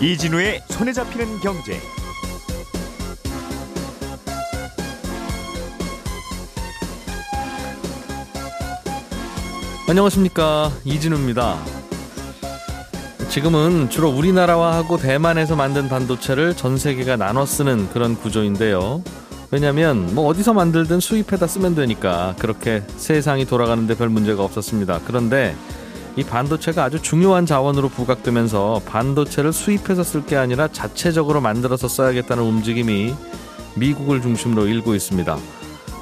이진우의 손에 잡히는 경제. 안녕하십니까 이진우입니다. 지금은 주로 우리나라와 하고 대만에서 만든 반도체를 전 세계가 나눠 쓰는 그런 구조인데요. 왜냐하면 뭐 어디서 만들든 수입해다 쓰면 되니까 그렇게 세상이 돌아가는데 별 문제가 없었습니다. 그런데 이 반도체가 아주 중요한 자원으로 부각되면서 반도체를 수입해서 쓸 게 아니라 자체적으로 만들어서 써야겠다는 움직임이 미국을 중심으로 일고 있습니다.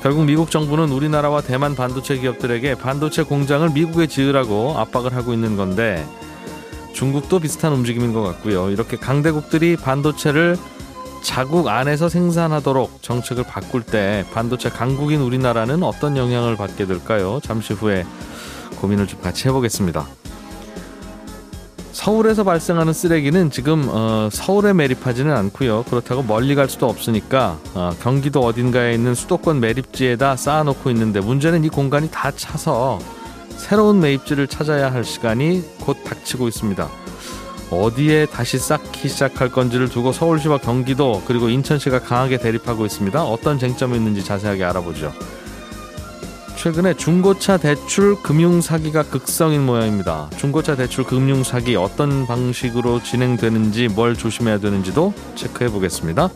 결국 미국 정부는 우리나라와 대만 반도체 기업들에게 반도체 공장을 미국에 지으라고 압박을 하고 있는 건데 중국도 비슷한 움직임인 것 같고요. 이렇게 강대국들이 반도체를 자국 안에서 생산하도록 정책을 바꿀 때 반도체 강국인 우리나라는 어떤 영향을 받게 될까요? 잠시 후에 고민을 좀 같이 해보겠습니다. 서울에서 발생하는 쓰레기는 지금 어, 서울에 매립하지는 않고요. 그렇다고 멀리 갈 수도 없으니까 어, 경기도 어딘가에 있는 수도권 매립지에다 쌓아놓고 있는데 문제는 이 공간이 다 차서 새로운 매입지를 찾아야 할 시간이 곧 닥치고 있습니다. 어디에 다시 쌓기 시작할 건지를 두고 서울시와 경기도 그리고 인천시가 강하게 대립하고 있습니다. 어떤 쟁점이 있는지 자세하게 알아보죠. 최근에 중고차 대출 금융 사기가 극성인 모양입니다. 중고차 대출 금융 사기 어떤 방식으로 진행되는지 뭘 조심해야 되는지도 체크해 보겠습니다.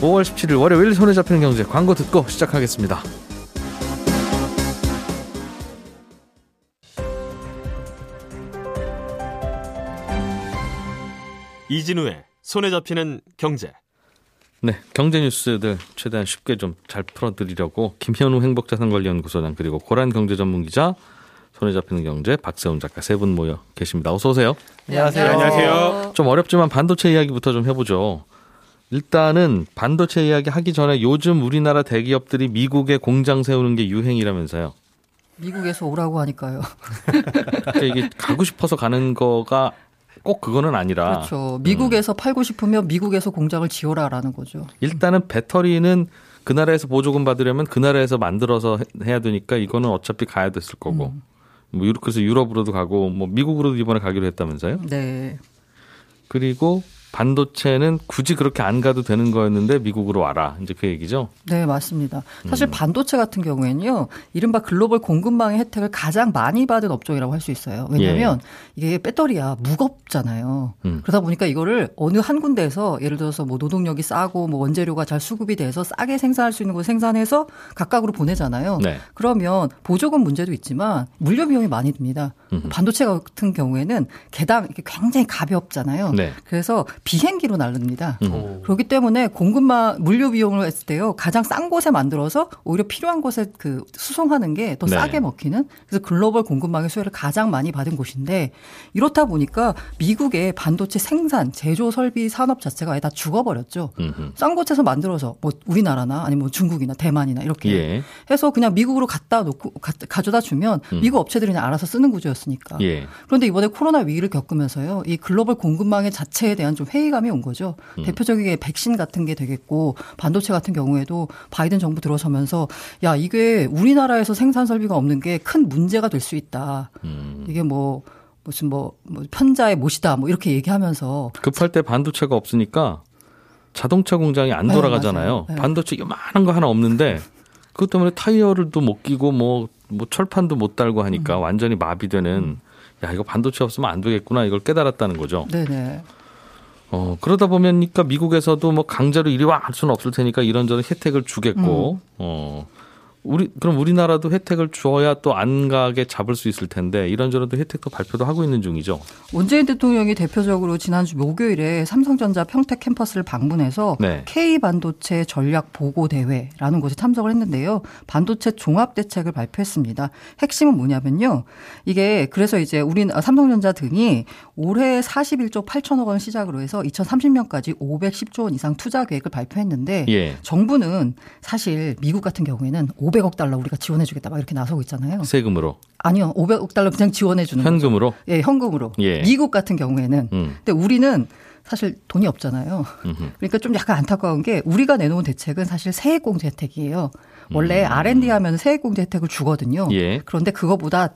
5월 17일 월요일 손에 잡히는 경제 광고 듣고 시작하겠습니다. 이진우의 손에 잡히는 경제. 네, 경제 뉴스들 최대한 쉽게 좀 잘 풀어드리려고 김현우 행복자산관리연구소장 그리고 고란 경제전문기자 손에 잡히는 경제 박세훈 작가 세 분 모여 계십니다. 어서 오세요. 안녕하세요. 안녕하세요. 좀 어렵지만 반도체 이야기부터 좀 해보죠. 일단은 반도체 이야기 하기 전에 요즘 우리나라 대기업들이 미국에 공장 세우는 게 유행이라면서요. 미국에서 오라고 하니까요. 그러니까 이게 가고 싶어서 가는 거가 꼭 그거는 아니라 그렇죠. 미국에서 팔고 싶으면 미국에서 공장을 지어라라는 거죠. 일단은 배터리는 그 나라에서 보조금 받으려면 그 나라에서 만들어서 해- 해야 되니까 이거는 어차피 가야 됐을 거고. 뭐 유럽 그래서 유럽으로도 가고 뭐 미국으로도 이번에 가기로 했다면서요? 네. 그리고 반도체는 굳이 그렇게 안 가도 되는 거였는데 미국으로 와라. 이제 그 얘기죠. 네, 맞습니다. 음. 사실 반도체 같은 경우에는요, 이른바 글로벌 공급망의 혜택을 가장 많이 받은 업종이라고 할 수 있어요. 왜냐하면 이게 배터리야 무겁잖아요. 예. 음. 그러다 보니까 이거를 어느 한 군데에서 예를 들어서 뭐 노동력이 싸고 뭐 원재료가 잘 수급이 돼서 싸게 생산할 수 있는 걸 생산해서 각각으로 보내잖아요. 네. 그러면 보조금 문제도 있지만 물류 비용이 많이 듭니다. 반도체 같은 경우에는 개당 이렇게 굉장히 가볍잖아요. 네. 그래서 비행기로 날릅니다. 음. 그렇기 때문에 공급망 물류 비용을 했을 때요 가장 싼 곳에 만들어서 오히려 필요한 곳에 그 수송하는 게더 네. 싸게 먹히는 그래서 글로벌 공급망의 수혜를 가장 많이 받은 곳인데 이렇다 보니까 미국의 반도체 생산 제조 설비 산업 자체가 아예 다 죽어버렸죠. 음흠. 싼 곳에서 만들어서 뭐 우리나라나 아니면 뭐 중국이나 대만이나 이렇게 예. 해서 그냥 미국으로 갖다 놓고 가, 가져다 주면 음. 미국 업체들이 그냥 알아서 쓰는 구조였 으니까. 예. 그런데 이번에 코로나 위기를 겪으면서요, 이 글로벌 공급망의 자체에 대한 좀 회의감이 온 거죠. 음. 대표적인 게 백신 같은 게 되겠고, 반도체 같은 경우에도 바이든 정부 들어서면서, 야, 이게 우리나라에서 생산 설비가 없는 게 큰 문제가 될 수 있다. 음. 이게 뭐, 무슨 뭐, 뭐 편자의 못이다. 뭐 이렇게 얘기하면서. 급할 때 반도체가 없으니까 자동차 공장이 안 네, 돌아가잖아요. 맞아요. 네. 반도체 요만한 거 하나 없는데 그것 때문에 타이어를 또 못 끼고 뭐, 뭐 철판도 못 달고 음. 하니까 완전히 마비되는 야 이거 반도체 없으면 안 되겠구나 이걸 깨달았다는 거죠. 네네. 어 그러다 보면니까 미국에서도 뭐 강제로 이리 와 할 수는 없을 테니까 이런저런 혜택을 주겠고 음. 어 우리 그럼 우리나라도 혜택을 줘야 또 안 가게 잡을 수 있을 텐데 이런저런 또 혜택도 발표도 하고 있는 중이죠. 문재인 대통령이 대표적으로 지난주 목요일에 삼성전자 평택 캠퍼스를 방문해서 네. K 반도체 전략 보고 대회라는 곳에 참석을 했는데요. 반도체 종합 대책을 발표했습니다. 핵심은 뭐냐면요. 이게 그래서 이제 우리 삼성전자 등이 올해 41조 8천억 원 시작으로 해서 2030년까지 510조 원 이상 투자 계획을 발표했는데 예. 정부는 사실 미국 같은 경우에는 500억 달러 우리가 지원해 주겠다 막 이렇게 나서고 있잖아요. 세금으로 아니요. 500억 달러 그냥 지원해 주는 거죠. 현금으로 예, 현금으로. 예. 미국 같은 경우에는. 음. 근데 우리는 사실 돈이 없잖아요. 음흠. 그러니까 좀 약간 안타까운 게 우리가 내놓은 대책은 사실 세액공제 혜택이에요. 원래 R&D 하면 세액공제 혜택을 주거든요. 음. 예. 그런데 그거보다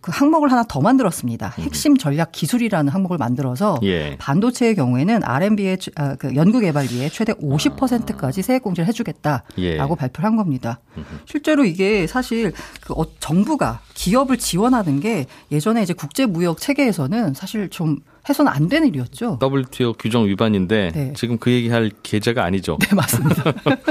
그 항목을 하나 더 만들었습니다. 핵심 전략 기술이라는 항목을 만들어서 예. 반도체의 경우에는 R&D의 아, 그 연구개발비에 최대 50%까지 세액 공제를 해주겠다라고 예. 발표를 한 겁니다. 실제로 이게 사실 그 어- 정부가 기업을 지원하는 게 예전에 이제 국제무역 체계에서는 사실 좀 해서는 안 되는 일이었죠. WTO 규정 위반인데 네. 지금 그 얘기할 계제가 아니죠. 네 맞습니다.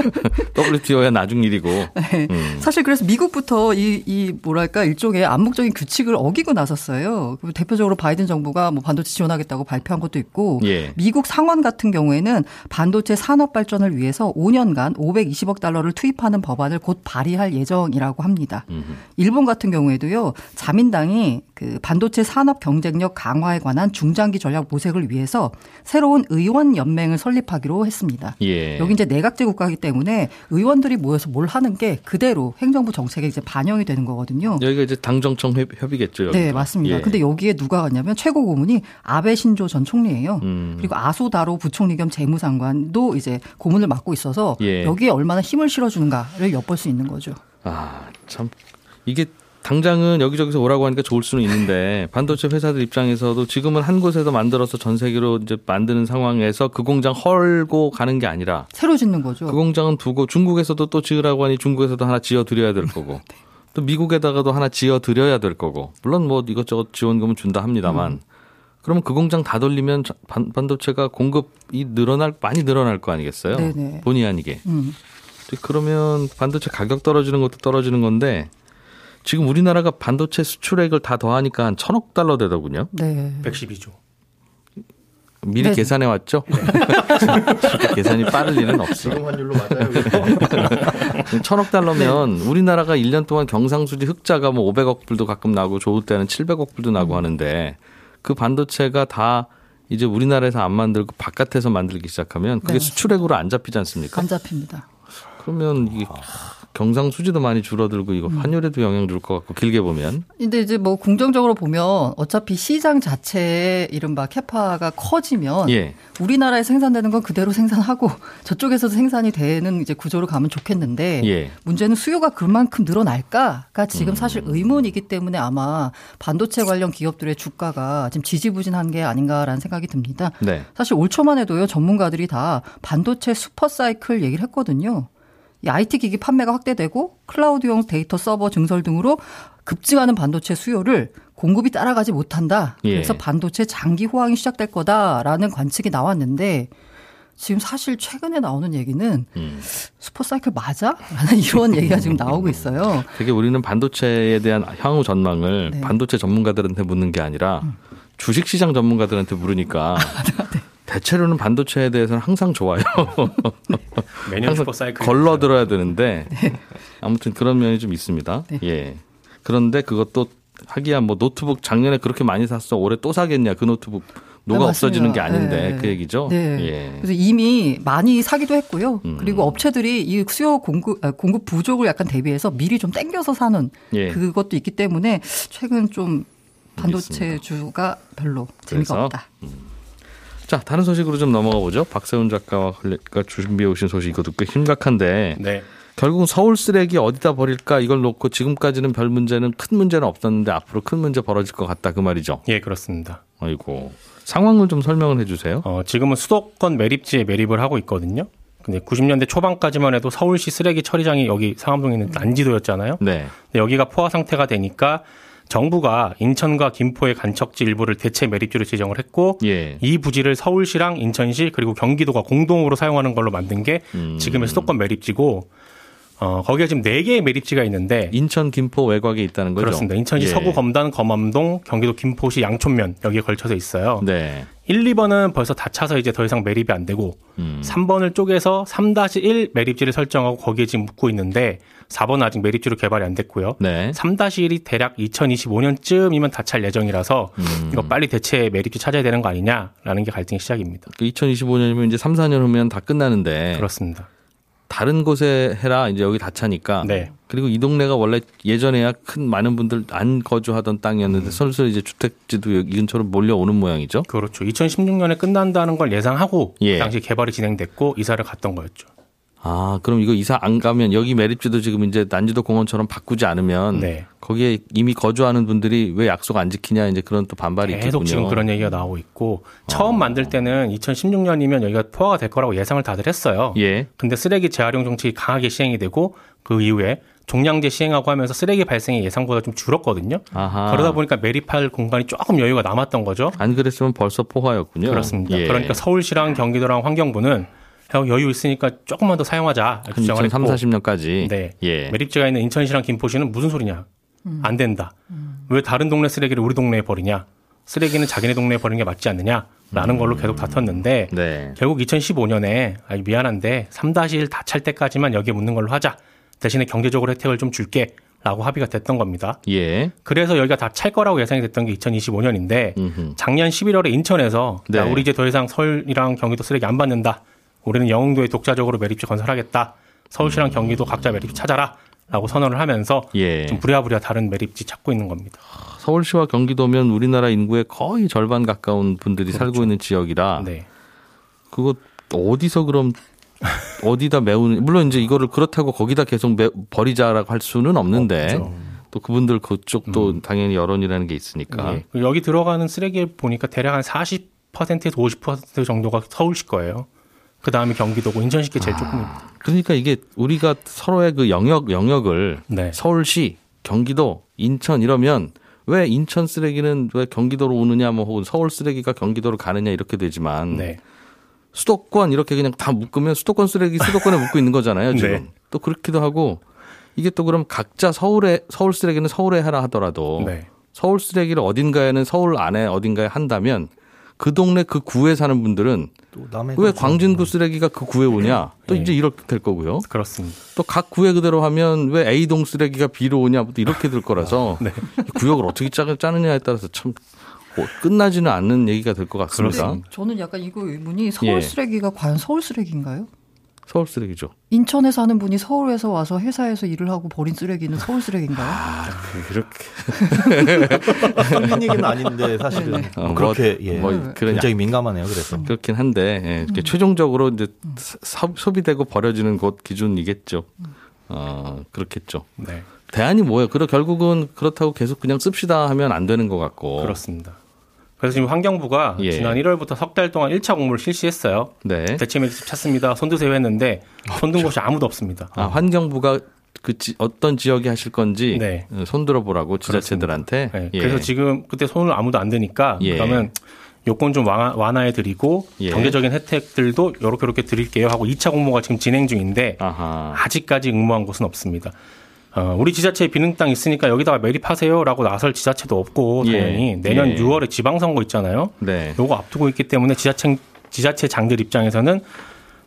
WTO야 나중 일이고. 네. 음. 사실 그래서 미국부터 이, 이 뭐랄까 일종의 암묵적인 규칙을 어기고 나섰어요. 대표적으로 바이든 정부가 뭐 반도체 지원하겠다고 발표한 것도 있고 예. 미국 상원 같은 경우에는 반도체 산업 발전을 위해서 5년간 520억 달러를 투입하는 법안을 곧 발의할 예정이라고 합니다. 일본 같은 경우에도요. 자민당이 그 반도체 산업 경쟁력 강화에 관한 중장 기 전략 모색을 위해서 새로운 의원 연맹을 설립하기로 했습니다. 예. 여기 이제 내각제 국가이기 때문에 의원들이 모여서 뭘 하는 게 그대로 행정부 정책에 이제 반영이 되는 거거든요. 여기가 이제 당정청 협- 협의겠죠. 여기가. 네, 맞습니다. 예. 근데 여기에 누가 갔냐면 최고 고문이 아베 신조 전 총리예요. 음. 그리고 아소다로 부총리 겸 재무장관도 이제 고문을 맡고 있어서 예. 여기에 얼마나 힘을 실어주는가를 엿볼 수 있는 거죠. 아, 참 이게 당장은 여기저기서 오라고 하니까 좋을 수는 있는데 반도체 회사들 입장에서도 지금은 한 곳에서 만들어서 전 세계로 이제 만드는 상황에서 그 공장 헐고 가는 게 아니라 새로 짓는 거죠. 그 공장은 두고 중국에서도 또 지으라고 하니 중국에서도 하나 지어 드려야 될 거고 네. 또 미국에다가도 하나 지어 드려야 될 거고 물론 뭐 이것저것 지원금은 준다 합니다만 음. 그러면 그 공장 다 돌리면 반도체가 공급이 늘어날 많이 늘어날 거 아니겠어요? 네네. 본의 아니게. 음. 그러면 반도체 가격 떨어지는 것도 떨어지는 건데 지금 우리나라가 반도체 수출액을 다 더하니까 한 천억 달러 되더군요. 네. 112조. 미리 네. 계산해 왔죠? 진짜 계산이 빠를 일은 없어. 지금 환율로 맞아요. 천억 달러면 우리나라가 1년 동안 경상수지 흑자가 뭐 500억 불도 가끔 나고 좋을 때는 700억 불도 나고 하는데 그 반도체가 다 이제 우리나라에서 안 만들고 바깥에서 만들기 시작하면 그게 네. 수출액으로 안 잡히지 않습니까? 안 잡힙니다. 그러면 이게 경상수지도 많이 줄어들고 이거 환율에도 영향 줄 것 같고 길게 보면 근데 이제 뭐 긍정적으로 보면 어차피 시장 자체의 이른바 캐파가 커지면 예. 우리나라에 생산되는 건 그대로 생산하고 저쪽에서도 생산이 되는 이제 구조로 가면 좋겠는데 예. 문제는 수요가 그만큼 늘어날까가 지금 사실 의문이기 때문에 아마 반도체 관련 기업들의 주가가 지금 지지부진한 게 아닌가라는 생각이 듭니다. 네. 사실 올 초만 해도요 전문가들이 다 반도체 슈퍼사이클 얘기를 했거든요. 이 IT 기기 판매가 확대되고 클라우드용 데이터 서버 증설 등으로 급증하는 반도체 수요를 공급이 따라가지 못한다. 예. 그래서 반도체 장기 호황이 시작될 거다라는 관측이 나왔는데 지금 사실 최근에 나오는 얘기는 음. 슈퍼사이클 맞아? 라는 이런 얘기가 지금 나오고 있어요. 되게 우리는 반도체에 대한 향후 전망을 네. 음. 반도체 전문가들한테 묻는 게 아니라 주식시장 전문가들한테 물으니까 네. 대체로는 반도체에 대해서는 항상 좋아요. 매년 항상 슈퍼 사이클 걸러 들어야 되는데 아무튼 그런 면이 좀 있습니다. 네. 예. 그런데 그것도 하기야 뭐 노트북 작년에 그렇게 많이 샀어 올해 또 사겠냐 그 노트북 노가 네, 없어지는 게. 아닌데 네. 그 얘기죠. 네. 예. 그래서 이미 많이 사기도 했고요. 음. 그리고 업체들이 이 수요 공급 아, 공급 부족을 약간 대비해서 미리 좀 땡겨서 사는 예. 그것도 있기 때문에 최근 좀 반도체 알겠습니다. 주가 별로 재미가 그래서 없다. 자 다른 소식으로 좀 넘어가 보죠. 박세훈 작가와 관련가 준비해 오신 소식 이것도 꽤 심각한데 네. 결국은 서울 쓰레기 어디다 버릴까 이걸 놓고 지금까지는 별 문제는 큰 문제는 없었는데 앞으로 큰 문제 벌어질 것 같다 그 말이죠. 예, 그렇습니다. 아이고 상황을 좀 설명을 해 주세요. 어, 지금은 수도권 매립지에 매립을 하고 있거든요. 근데 90년대 초반까지만 해도 서울시 쓰레기 처리장이 여기 상암동에 있는 난지도였잖아요. 네. 근데 여기가 포화 상태가 되니까 정부가 인천과 김포의 간척지 일부를 대체 매립지로 지정을 했고 예. 이 부지를 서울시랑 인천시 그리고 경기도가 공동으로 사용하는 걸로 만든 게 음. 지금의 수도권 매립지고 어, 거기에 지금 네 개의 매립지가 있는데 인천 김포 외곽에 있다는 거죠. 그렇습니다. 인천시 예. 서구 검단 검암동, 경기도 김포시 양촌면 여기에 걸쳐서 있어요. 네. 1, 2번은 벌써 다 차서 이제 더 이상 매립이 안 되고 음. 3번을 쪼개서 3-1 매립지를 설정하고 거기에 지금 묵고 있는데 4번은 아직 매립지로 개발이 안 됐고요. 네. 3-1이 대략 2025년쯤이면 다 찰 예정이라서 음. 이거 빨리 대체 매립지 찾아야 되는 거 아니냐라는 게 갈등의 시작입니다. 그 2025년이면 이제 3, 4년 후면 다 끝나는데 그렇습니다. 다른 곳에 해라 이제 여기 다 차니까. 네. 그리고 이 동네가 원래 예전에야 큰 많은 분들 안 거주하던 땅이었는데 음. 슬슬 이제 주택지도 이 근처로 몰려오는 모양이죠. 그렇죠. 2016년에 끝난다는 걸 예상하고 예. 그 당시 개발이 진행됐고 이사를 갔던 거였죠. 아, 그럼 이거 이사 안 가면 여기 매립지도 지금 이제 난지도 공원처럼 바꾸지 않으면 네. 거기에 이미 거주하는 분들이 왜 약속 안 지키냐 이제 그런 또 반발이 계속 있겠군요. 지금 그런 얘기가 나오고 있고 처음 만들 때는 2016년이면 여기가 포화가 될 거라고 예상을 다들 했어요. 예. 근데 쓰레기 재활용 정책이 강하게 시행이 되고 그 이후에 종량제 시행하고 하면서 쓰레기 발생이 예상보다 좀 줄었거든요. 아하. 그러다 보니까 매립할 공간이 조금 여유가 남았던 거죠. 안 그랬으면 벌써 포화였군요. 그렇습니다. 예. 그러니까 서울시랑 경기도랑 환경부는 형 여유 있으니까 조금만 더 사용하자 한 주장을 2003, 했고 40년까지. 네. 예. 매립지가 있는 인천시랑 김포시는 무슨 소리냐? 안 된다. 왜 다른 동네 쓰레기를 우리 동네에 버리냐? 쓰레기는 자기네 동네에 버리는 게 맞지 않느냐? 라는 걸로 계속 다퉜는데 네. 결국 2015년에 아 미안한데 3-1 다 찰 때까지만 여기에 묻는 걸로 하자. 대신에 경제적으로 혜택을 좀 줄게. 라고 합의가 됐던 겁니다. 예. 그래서 여기가 다 찰 거라고 예상이 됐던 게 2025년인데 음흠. 작년 11월에 인천에서 네. 야, 우리 이제 더 이상 서울이랑 경기도 쓰레기 안 받는다. 우리는 영흥도에 독자적으로 매립지 건설하겠다. 서울시랑 경기도 각자 매립지 찾아라. 라고 선언을 하면서 예. 좀 부랴부랴 다른 매립지 찾고 있는 겁니다. 서울시와 경기도면 우리나라 인구의 거의 절반 가까운 분들이 살고 있는 지역이라 네. 그거 어디서 그럼 어디다 메우는 물론 이제 이거를 그렇다고 거기다 계속 매, 버리자라고 할 수는 없는데 없죠. 또 그분들 그쪽도 당연히 여론이라는 게 있으니까 예. 여기 들어가는 쓰레기 보니까 대략 한 40%에서 50% 정도가 서울시 거예요. 그 다음에 경기도고 인천시께 제일 조금. 그러니까 이게 우리가 서로의 그 영역 영역을 네. 서울시, 경기도, 인천 이러면 왜 인천 쓰레기는 왜 경기도로 오느냐 뭐 혹은 서울 쓰레기가 경기도로 가느냐 이렇게 되지만 네. 수도권 이렇게 그냥 다 묶으면 수도권 쓰레기 수도권에 묶고 있는 거잖아요 지금 네. 또 그렇기도 하고 이게 또 그럼 각자 서울에 서울 쓰레기는 서울에 하라 하더라도 네. 서울 쓰레기를 어딘가에는 서울 안에 어딘가에 한다면 그 동네 그 구에 사는 분들은 왜. 광진구 쓰레기가 그 구에 오냐 또 네. 이제 이렇게 될 거고요 그렇습니다. 또 각 구에 그대로 하면 왜 A동 쓰레기가 B로 오냐 또 이렇게 될 거라서 네. 이 구역을 어떻게 짜, 짜느냐에 따라서 참뭐 끝나지는 않는 얘기가 될 것 같습니다. 저는 약간 이거 의문이 서울 예. 쓰레기가 과연 서울 쓰레기인가요? 서울 쓰레기죠 인천에 사는 분이 서울에서 와서 회사에서 일을 하고 버린 쓰레기는 서울 쓰레기인가요? 아, 틀린 얘기는 아닌데 사실은 어, 뭐 뭐, 그렇게 예. 뭐 그런 굉장히 민감하네요. 그래서 그렇긴 한데 예, 이렇게 최종적으로 이제 사- 소비되고 버려지는 곳 기준이겠죠. 어 그렇겠죠. 네. 대안이 뭐예요? 그러 결국은 그렇다고 계속 그냥 씁시다 하면 안 되는 것 같고. 그렇습니다. 그래서 지금 환경부가 예. 지난 1월부터 석 달 동안 1차 공모를 실시했어요. 네. 대체 매립지 찾습니다. 손드세요 했는데 손든 곳이 아무도 없습니다. 아 환경부가 그 지- 어떤 지역에 하실 건지 네. 어, 손들어 보라고 지자체들한테. 네, 예. 그래서 지금 그때 손을 아무도 안 드니까 예. 그러면 요건 좀 완화, 완화 해 드리고 예. 경제적인 혜택들도 요렇게 요렇게 드릴게요 하고 2차 공모가 지금 진행 중인데 아하. 아직까지 응모한 곳은 없습니다. 어, 우리 지자체에 비는 땅 있으니까 여기다가 매립하세요라고 나설 지자체도 없고 예. 당연히 내년 예. 6월에 지방선거 있잖아요. 네. 요거 앞두고 있기 때문에 지자체 지자체 장들 입장에서는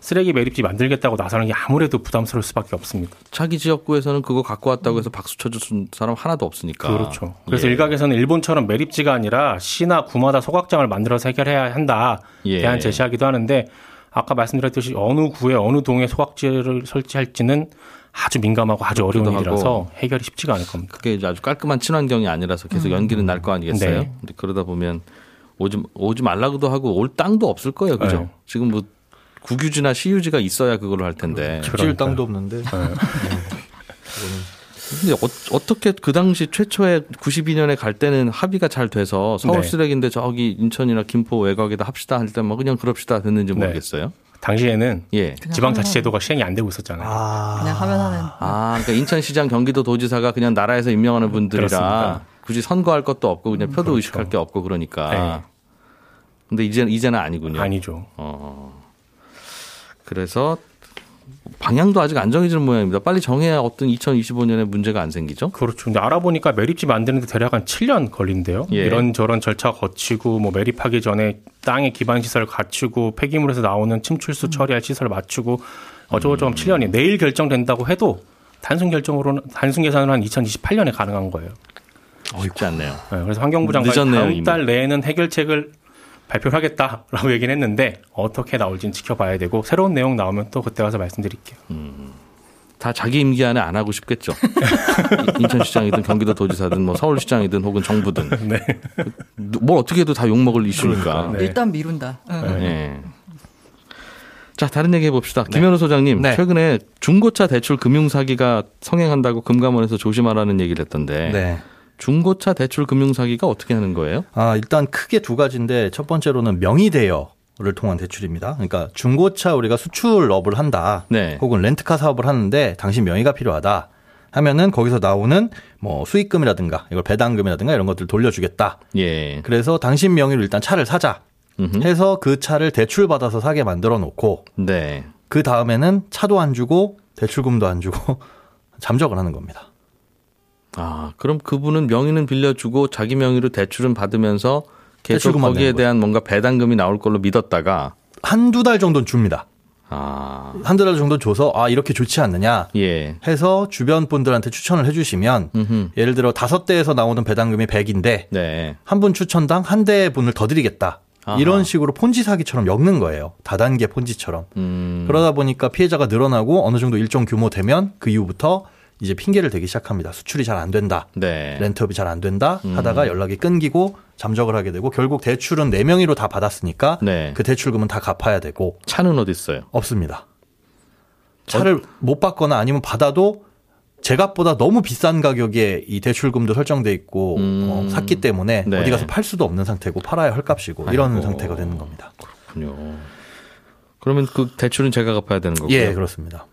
쓰레기 매립지 만들겠다고 나서는 게 아무래도 부담스러울 수밖에 없습니다. 자기 지역구에서는 그거 갖고 왔다고 해서 박수 쳐줄 사람 하나도 없으니까. 그렇죠. 그래서 예. 일각에서는 일본처럼 매립지가 아니라 시나 구마다 소각장을 만들어서 해결해야 한다 예. 대안 제시하기도 하는데 아까 말씀드렸듯이 어느 구에 어느 동에 소각지를 설치할지는 아주 민감하고 아주 어려운 일이라서. 해결이 쉽지가 않을 겁니다. 그게 이제 아주 깔끔한 친환경이 아니라서 계속 연기는 날 거 아니겠어요? 네. 근데 그러다 보면 오지 오지 말라고도 하고 올 땅도 없을 거예요, 그죠? 네. 지금 뭐 국유지나 시유지가 있어야 그걸로 할 텐데. 집질 땅도 없는데 근데 어, 떻게그 당시 최초에 92년에 갈 때는 합의가 잘 돼서 서울 네. 쓰레기인데 저기 인천이나 김포 외곽에다 합시다 할 때 뭐 그냥 그럽시다 됐는지 네. 모르겠어요. 당시에는 예. 지방자치제도가 시행이 안 되고 있었잖아요. 아, 그냥 하면 하는. 아, 그러니까 인천시장 경기도 도지사가 그냥 나라에서 임명하는 분들이라 그렇습니다. 굳이 선거할 것도 없고 그냥 표도 그렇죠. 의식할 게 없고 그러니까. 네. 근데 이제 이제는 아니군요. 아니죠. 어. 그래서 방향도 아직 안 정해지는 모양입니다. 빨리 정해야 어떤 2025년에 문제가 안 생기죠. 그렇죠. 근데 알아보니까 매립지 만드는데 대략 한 7년 걸린대요. 예. 이런저런 절차 거치고 뭐 매립하기 전에 땅의 기반 시설 갖추고 폐기물에서 나오는 침출수 처리할 시설 맞추고 어쩌고저쩌고 음. 7년이 내일 결정된다고 해도 단순 결정으로는 단순 계산으로 한 2028년에 가능한 거예요. 쉽지 않네요. 네, 그래서 환경부 장관이 늦었네요, 다음 이미. 달 내에는 해결책을 발표를 하겠다라고 얘기는 했는데 어떻게 나올지는 지켜봐야 되고 새로운 내용 나오면 또 그때 가서 말씀드릴게요. 다 자기 임기 안에 안 하고 싶겠죠. 인천시장이든 경기도 도지사든 뭐 서울시장이든 혹은 정부든. 네. 뭘 어떻게 해도 다 욕 먹을 이슈니까. 네. 일단 미룬다. 응. 예. 자, 다른 얘기 해봅시다. 김현우 소장님, 네. 최근에 중고차 대출 금융 사기가 성행한다고 금감원에서 조심하라는 얘기를 했던데 네. 중고차 대출 금융 사기가 어떻게 하는 거예요? 아, 일단 크게 두 가지인데 첫 번째로는 명의 대여 를 통한 대출입니다. 그러니까 중고차 우리가 수출업을 한다. 네. 혹은 렌트카 사업을 하는데 당신 명의가 필요하다. 하면은 거기서 나오는 뭐 수익금이라든가 이걸 배당금이라든가 이런 것들 돌려주겠다. 예. 그래서 당신 명의로 일단 차를 사자. 음흠. 해서 그 차를 대출 받아서 사게 만들어 놓고 네. 그 다음에는 차도 안 주고 대출금도 안 주고 잠적을 하는 겁니다. 아, 그럼 그분은 명의는 빌려주고 자기 명의로 대출은 받으면서 계속 거기에 대한 뭔가 배당금이 나올 걸로 믿었다가 한두 달 정도는 줍니다. 아, 한두 달 정도 줘서 아 이렇게 좋지 않느냐 예. 해서 주변 분들한테 추천을 해주시면 음흠. 예를 들어 다섯 대에서 나오는 배당금이 100인데 네. 한분 추천당 한 대 분을 더 드리겠다. 아하. 이런 식으로 폰지 사기처럼 엮는 거예요. 다단계 폰지처럼. 음. 그러다 보니까 피해자가 늘어나고 어느 정도 일정 규모 되면 그 이후부터 이제 핑계를 대기 시작합니다. 수출이 잘 안 된다. 네. 렌트업이 잘 안 된다 음. 하다가 연락이 끊기고 잠적을 하게 되고 결국 대출은 네 명의로 다 받았으니까 네. 그 대출금은 다 갚아야 되고 차는 어디 있어요? 없습니다. 차를 못 받거나 아니면 받아도 제 값보다 너무 비싼 가격에 이 대출금도 설정돼 있고 음. 어, 샀기 때문에 네. 어디 가서 팔 수도 없는 상태고 팔아야 헐값이고 이런 아이고. 상태가 되는 겁니다. 그렇군요. 그러면 그 대출은 제가 갚아야 되는 거고요. 예, 그렇습니다.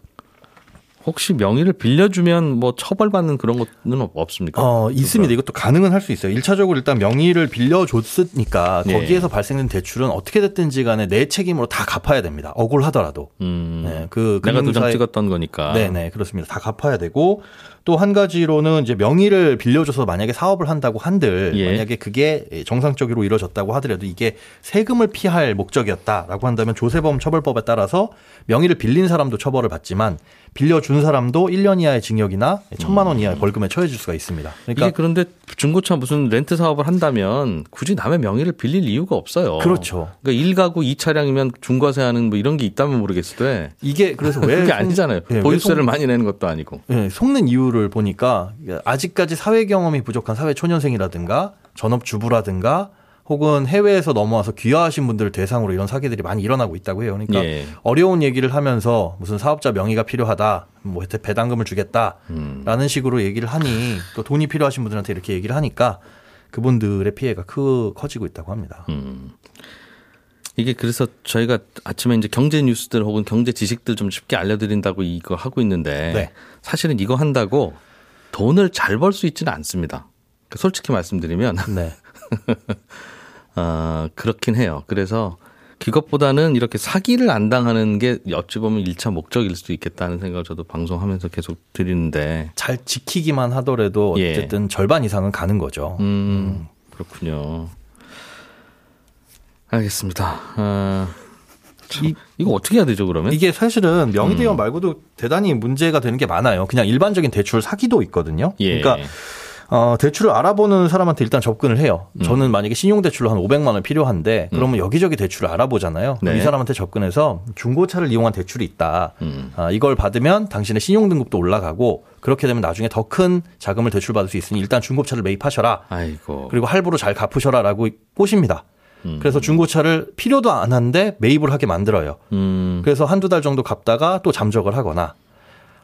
혹시 명의를 빌려주면 뭐 처벌받는 그런 것은 없- 없습니까? 어, 있습니다. 이것도 가능은 할 수 있어요. 일차적으로 일단 명의를 빌려줬으니까 예. 거기에서 발생된 대출은 어떻게 됐든지 간에 내 책임으로 다 갚아야 됩니다. 억울하더라도. 음. 네, 그 내가 도장 찍었던 거니까. 네네 그렇습니다. 다 갚아야 되고 또 한 가지로는 이제 명의를 빌려줘서 만약에 사업을 한다고 한들 예. 만약에 그게 정상적으로 이루어졌다고 하더라도 이게 세금을 피할 목적이었다라고 한다면 조세범 처벌법에 따라서 명의를 빌린 사람도 처벌을 받지만 빌려준 사람도 1년 이하의 징역이나 천만 원 이하의 벌금에 처해질 수가 있습니다. 그러니까 이게 그런데 중고차 무슨 렌트 사업을 한다면 굳이 남의 명의를 빌릴 이유가 없어요. 그렇죠. 그러니까 1가구 2차량이면 중과세하는 뭐 이런 게 있다면 모르겠어도 이게 그래서 왜 그게 속- 아니잖아요. 예, 왜 보유세를 속- 많이 내는 것도 아니고. 예, 속는 이유 를 보니까 아직까지 사회 경험이 부족한 사회 초년생이라든가 전업 주부라든가 혹은 해외에서 넘어와서 귀화하신 분들을 대상으로 이런 사기들이 많이 일어나고 있다고 해요. 그러니까 예. 어려운 얘기를 하면서 무슨 사업자 명의가 필요하다, 뭐 배당금을 주겠다라는 음. 식으로 얘기를 하니 또 돈이 필요하신 분들한테 이렇게 얘기를 하니까 그분들의 피해가 크 커지고 있다고 합니다. 음. 이게 그래서 저희가 아침에 이제 경제 뉴스들 혹은 경제 지식들 좀 쉽게 알려드린다고 이거 하고 있는데 네. 사실은 이거 한다고 돈을 잘 벌 수 있지는 않습니다. 그러니까 솔직히 말씀드리면 네. 어, 그렇긴 해요. 그래서 그것보다는 이렇게 사기를 안 당하는 게 어찌 보면 1차 목적일 수도 있겠다는 생각을 저도 방송하면서 계속 드리는데 잘 지키기만 하더라도 예. 어쨌든 절반 이상은 가는 거죠. 음, 그렇군요. 알겠습니다. 아, 참, 이거 어떻게 해야 되죠, 그러면? 이게 사실은 명의 음. 대여 말고도 대단히 문제가 되는 게 많아요. 그냥 일반적인 대출 사기도 있거든요. 예. 그러니까 어, 대출을 알아보는 사람한테 일단 접근을 해요. 음. 저는 만약에 신용대출로 한 500만 원 필요한데 그러면 여기저기 대출을 알아보잖아요. 네. 이 사람한테 접근해서 중고차를 이용한 대출이 있다. 음. 아, 이걸 받으면 당신의 신용등급도 올라가고 그렇게 되면 나중에 더 큰 자금을 대출받을 수 있으니 일단 중고차를 매입하셔라. 아이고. 그리고 할부로 잘 갚으셔라라고 꼬십니다. 음. 그래서 중고차를 필요도 안 하는데 매입을 하게 만들어요. 음, 그래서 한두 달 정도 갚다가 또 잠적을 하거나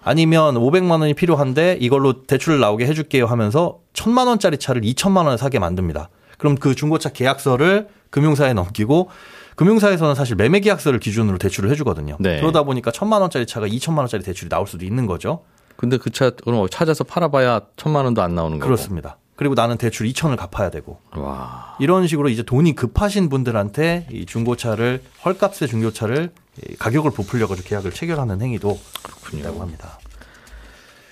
아니면 500만 원이 필요한데 이걸로 대출을 나오게 해줄게요 하면서 1000만 원짜리 차를 2천만 원에 사게 만듭니다. 그럼 그 중고차 계약서를 금융사에 넘기고 금융사에서는 사실 매매 계약서를 기준으로 대출을 해주거든요. 네. 그러다 보니까 1000만 원짜리 차가 2천만 원짜리 대출이 나올 수도 있는 거죠. 근데 그 차, 그럼 찾아서 팔아봐야 천만 원도 안 나오는 거고. 그렇습니다. 그리고 나는 대출 2천을 갚아야 되고 와. 이런 식으로 이제 돈이 급하신 분들한테 이 중고차를 헐값의 중고차를 이 가격을 부풀려고 계약을 체결하는 행위도 있다고 합니다.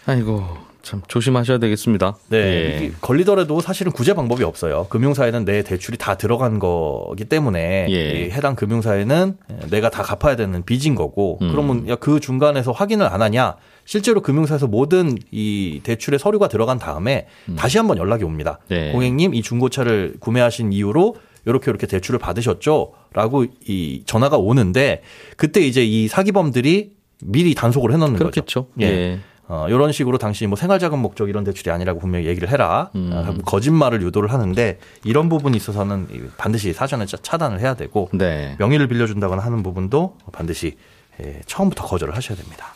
아이고, 참 조심하셔야 되겠습니다. 네. 예. 걸리더라도 사실은 구제 방법이 없어요. 금융사에는 내 대출이 다 들어간 거기 때문에 예. 이 해당 금융사에는 내가 다 갚아야 되는 빚인 거고 음. 그러면 야, 그 중간에서 확인을 안 하냐? 실제로 금융사에서 모든 이 대출의 서류가 들어간 다음에 다시 한번 연락이 옵니다. 음. 네. 고객님 이 중고차를 구매하신 이후로 이렇게 이렇게 대출을 받으셨죠? 라고 이 전화가 오는데 그때 이제 이 사기범들이 미리 단속을 해놓는 거죠. 그렇겠죠. 예. 예. 어, 이런 식으로 당신이 뭐 생활자금 목적 이런 대출이 아니라고 분명히 얘기를 해라. 음. 아, 거짓말을 유도를 하는데 이런 부분이 있어서는 이 반드시 사전에 차- 차단을 해야 되고 네. 명의를 빌려준다거나 하는 부분도 반드시 예, 처음부터 거절을 하셔야 됩니다.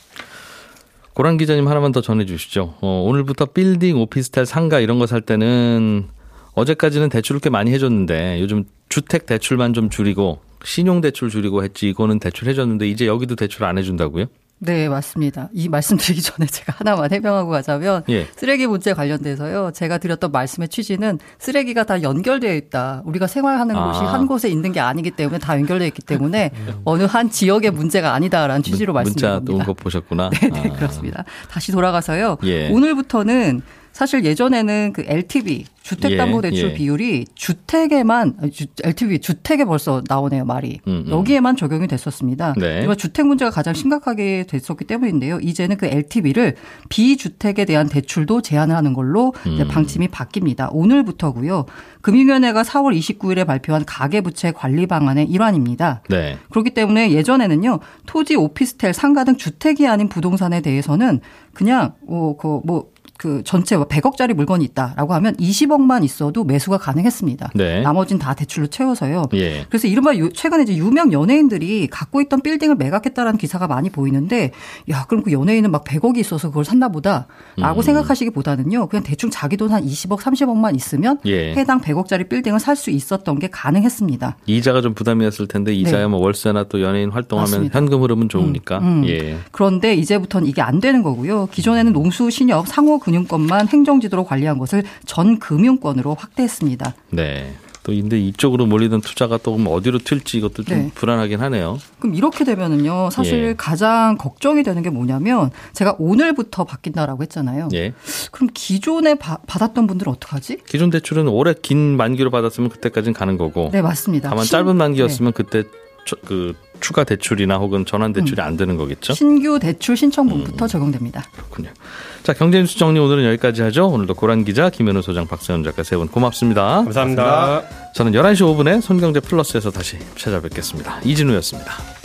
고란 기자님 하나만 더 전해주시죠. 어, 오늘부터 빌딩, 오피스텔, 상가 이런 거 살 때는 어제까지는 대출을 꽤 많이 해줬는데 요즘 주택 대출만 좀 줄이고 신용 대출 줄이고 했지 이거는 대출 해줬는데 이제 여기도 대출 안 해준다고요? 네, 맞습니다. 이 말씀드리기 전에 제가 하나만 해명하고 가자면 예. 쓰레기 문제 관련돼서요. 제가 드렸던 말씀의 취지는 쓰레기가 다 연결되어 있다. 우리가 생활하는 아. 곳이 한 곳에 있는 게 아니기 때문에 다 연결되어 있기 때문에 어느 한 지역의 문제가 아니다라는 취지로 문- 문자 말씀드립니다. 온거 보셨구나. 네, 아. 그렇습니다. 다시 돌아가서요. 예. 오늘부터는 사실 예전에는 그 LTV 주택담보대출 예, 예. 비율이 주택에만 주, LTV 주택에 벌써 나오네요 말이 음, 음. 여기에만 적용이 됐었습니다. 네. 이번 주택 문제가 가장 심각하게 됐었기 때문인데요. 이제는 그 LTV를 비주택에 대한 대출도 제한을 하는 걸로 음. 방침이 바뀝니다. 오늘부터고요. 금융위원회가 4월 29일에 발표한 가계부채 관리 방안의 일환입니다. 네. 그렇기 때문에 예전에는요 토지, 오피스텔, 상가 등 주택이 아닌 부동산에 대해서는 그냥 뭐그뭐 그 전체 100억짜리 물건이 있다라고 하면 20억만 있어도 매수가 가능했습니다. 네. 나머지는 다 대출로 채워서요. 예. 그래서 이른바 유- 최근에 이제 유명 연예인들이 갖고 있던 빌딩을 매각했다라는 기사가 많이 보이는데 야 그럼 그 연예인은 막 100억이 있어서 그걸 샀나 음. 보다라고 생각하시기보다는요 그냥 대충 자기 돈 한 20억 30억만 있으면 예. 해당 100억짜리 빌딩을 살 수 있었던 게 가능했습니다. 이자가 좀 부담이었을 텐데 이자야 뭐 월세나 또 연예인 활동하면 네. 맞습니다. 현금 흐름은 좋으니까. 음, 음. 예. 그런데 이제부터는 이게 안 되는 거고요. 기존에는 농수, 신협, 상호 금 융권만 행정지도로 관리한 것을 전 금융권으로 확대했습니다. 네. 또 근데 이쪽으로 몰리던 투자가 또 어디로 튈지 이것도 좀 네. 불안하긴 하네요. 그럼 이렇게 되면은요, 사실 예. 가장 걱정이 되는 게 뭐냐면 제가 오늘부터 바뀐다라고 했잖아요. 예. 그럼 기존에 바- 받았던 분들은 어떡하지? 기존 대출은 오래 긴 만기로 받았으면 그때까지는 가는 거고. 네, 맞습니다. 다만 신- 짧은 만기였으면 그때 저- 그 추가 대출이나 혹은 전환 음. 대출이 안 되는 거겠죠. 신규 대출 신청분부터 음. 적용됩니다. 그렇군요. 자, 경제뉴스 정리 오늘은 여기까지 하죠. 오늘도 고란 기자, 김현우 소장, 박세현 작가 세 분 고맙습니다. 감사합니다. 저는 11시 5분에 손경제 플러스에서 다시 찾아뵙겠습니다. 이진우였습니다.